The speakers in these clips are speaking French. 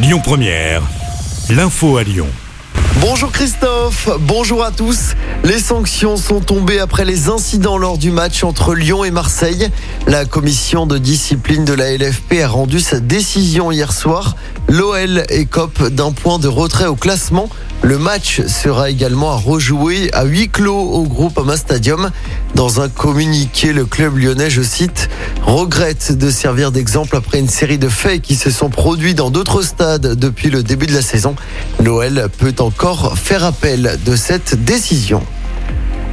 Lyon Première, l'info à Lyon. Bonjour Christophe, bonjour à tous. Les sanctions sont tombées après les incidents lors du match entre Lyon et Marseille. La commission de discipline de la LFP a rendu sa décision hier soir. L'OL écope d'un point de retrait au classement. Le match sera également à rejouer à huis clos au groupe Ama Stadium. Dans un communiqué, le club lyonnais, je cite, regrette de servir d'exemple après une série de faits qui se sont produits dans d'autres stades depuis le début de la saison. L'OL peut encore faire appel de cette décision.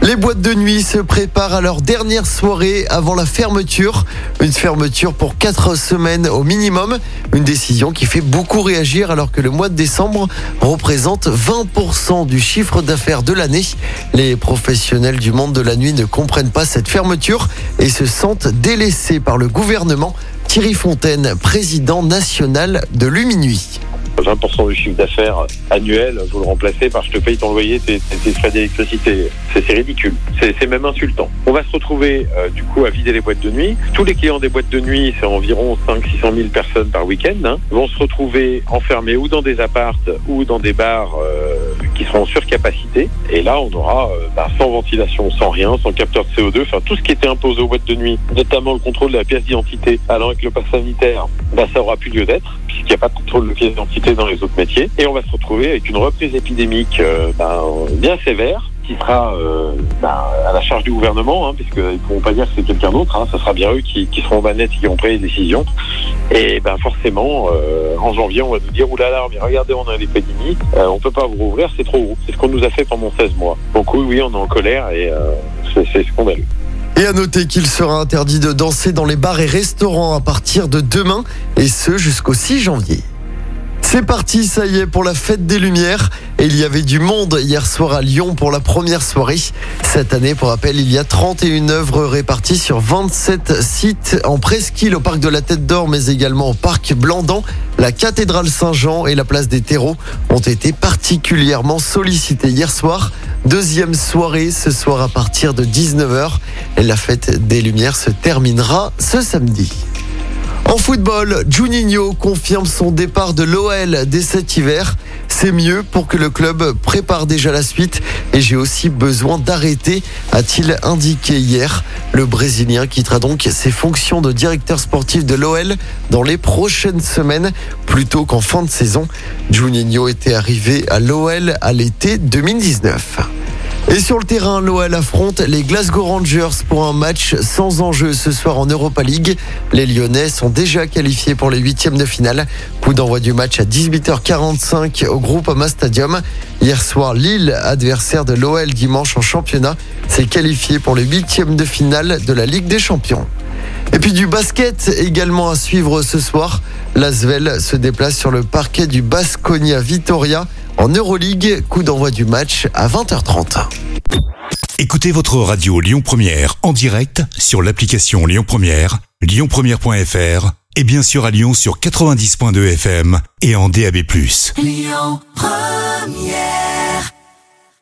Les boîtes de nuit se préparent à leur dernière soirée avant la fermeture. Une fermeture pour 4 semaines au minimum. Une décision qui fait beaucoup réagir alors que le mois de décembre représente 20% du chiffre d'affaires de l'année. Les professionnels du monde de la nuit ne comprennent pas cette fermeture et se sentent délaissés par le gouvernement. Thierry Fontaine, président national de Luminuit. 20% du chiffre d'affaires annuel, vous le remplacez par je te paye ton loyer, tes, frais d'électricité. C'est ridicule. C'est même insultant. On va se retrouver euh, du coup à vider les boîtes de nuit. Tous les clients des boîtes de nuit, c'est environ 500-600 000 personnes par week-end, hein, vont se retrouver enfermés ou dans des appartes ou dans des bars euh, qui seront en surcapacité. Et là, on aura euh, bah, sans ventilation, sans rien, sans capteur de CO2, enfin tout ce qui était imposé aux boîtes de nuit, notamment le contrôle de la pièce d'identité allant avec le pass sanitaire, bah, ça aura plus lieu d'être puisqu'il n'y a pas de contrôle de pièce d'identité dans les autres métiers. Et on va se retrouver avec une reprise épidémique euh, bah, bien sévère qui sera euh, bah, à la charge du gouvernement, hein, puisqu'ils ne pourront pas dire que c'est quelqu'un d'autre, hein, ce sera bien eux qui, seront manettes et qui vont prendre les décisions. Et ben forcément, euh, en janvier, on va nous dire, oulala, mais regardez, on a l'épidémie, euh, on peut pas vous rouvrir, c'est trop gros. C'est ce qu'on nous a fait pendant 16 mois. Donc oui, oui, on est en colère et euh, c'est scandaleux. Et à noter qu'il sera interdit de danser dans les bars et restaurants à partir de demain, et ce jusqu'au 6 janvier. C'est parti, ça y est, pour la fête des Lumières. Il y avait du monde hier soir à Lyon pour la première soirée. Cette année, pour rappel, il y a 31 œuvres réparties sur 27 sites en presqu'île au parc de la Tête d'Or, mais également au parc Blandan. La cathédrale Saint-Jean et la place des terreaux ont été particulièrement sollicités hier soir. Deuxième soirée ce soir à partir de 19h. Et la fête des Lumières se terminera ce samedi. En football, Juninho confirme son départ de l'OL dès cet hiver. C'est mieux pour que le club prépare déjà la suite et j'ai aussi besoin d'arrêter, a-t-il indiqué hier. Le Brésilien quittera donc ses fonctions de directeur sportif de l'OL dans les prochaines semaines plutôt qu'en fin de saison. Juninho était arrivé à l'OL à l'été 2019. Et sur le terrain, l'OL affronte les Glasgow Rangers pour un match sans enjeu ce soir en Europa League. Les Lyonnais sont déjà qualifiés pour les huitièmes de finale. Coup d'envoi du match à 18h45 au groupe Ama Stadium. Hier soir, Lille, adversaire de l'OL dimanche en championnat, s'est qualifié pour les huitièmes de finale de la Ligue des Champions. Et puis du basket également à suivre ce soir. L'Asvel se déplace sur le parquet du Basconia Vitoria en Euroleague. Coup d'envoi du match à 20h30. Écoutez votre radio Lyon Première en direct sur l'application Lyon Première, lyonpremière.fr et bien sûr à Lyon sur 90.2 FM et en DAB+. Lyon Première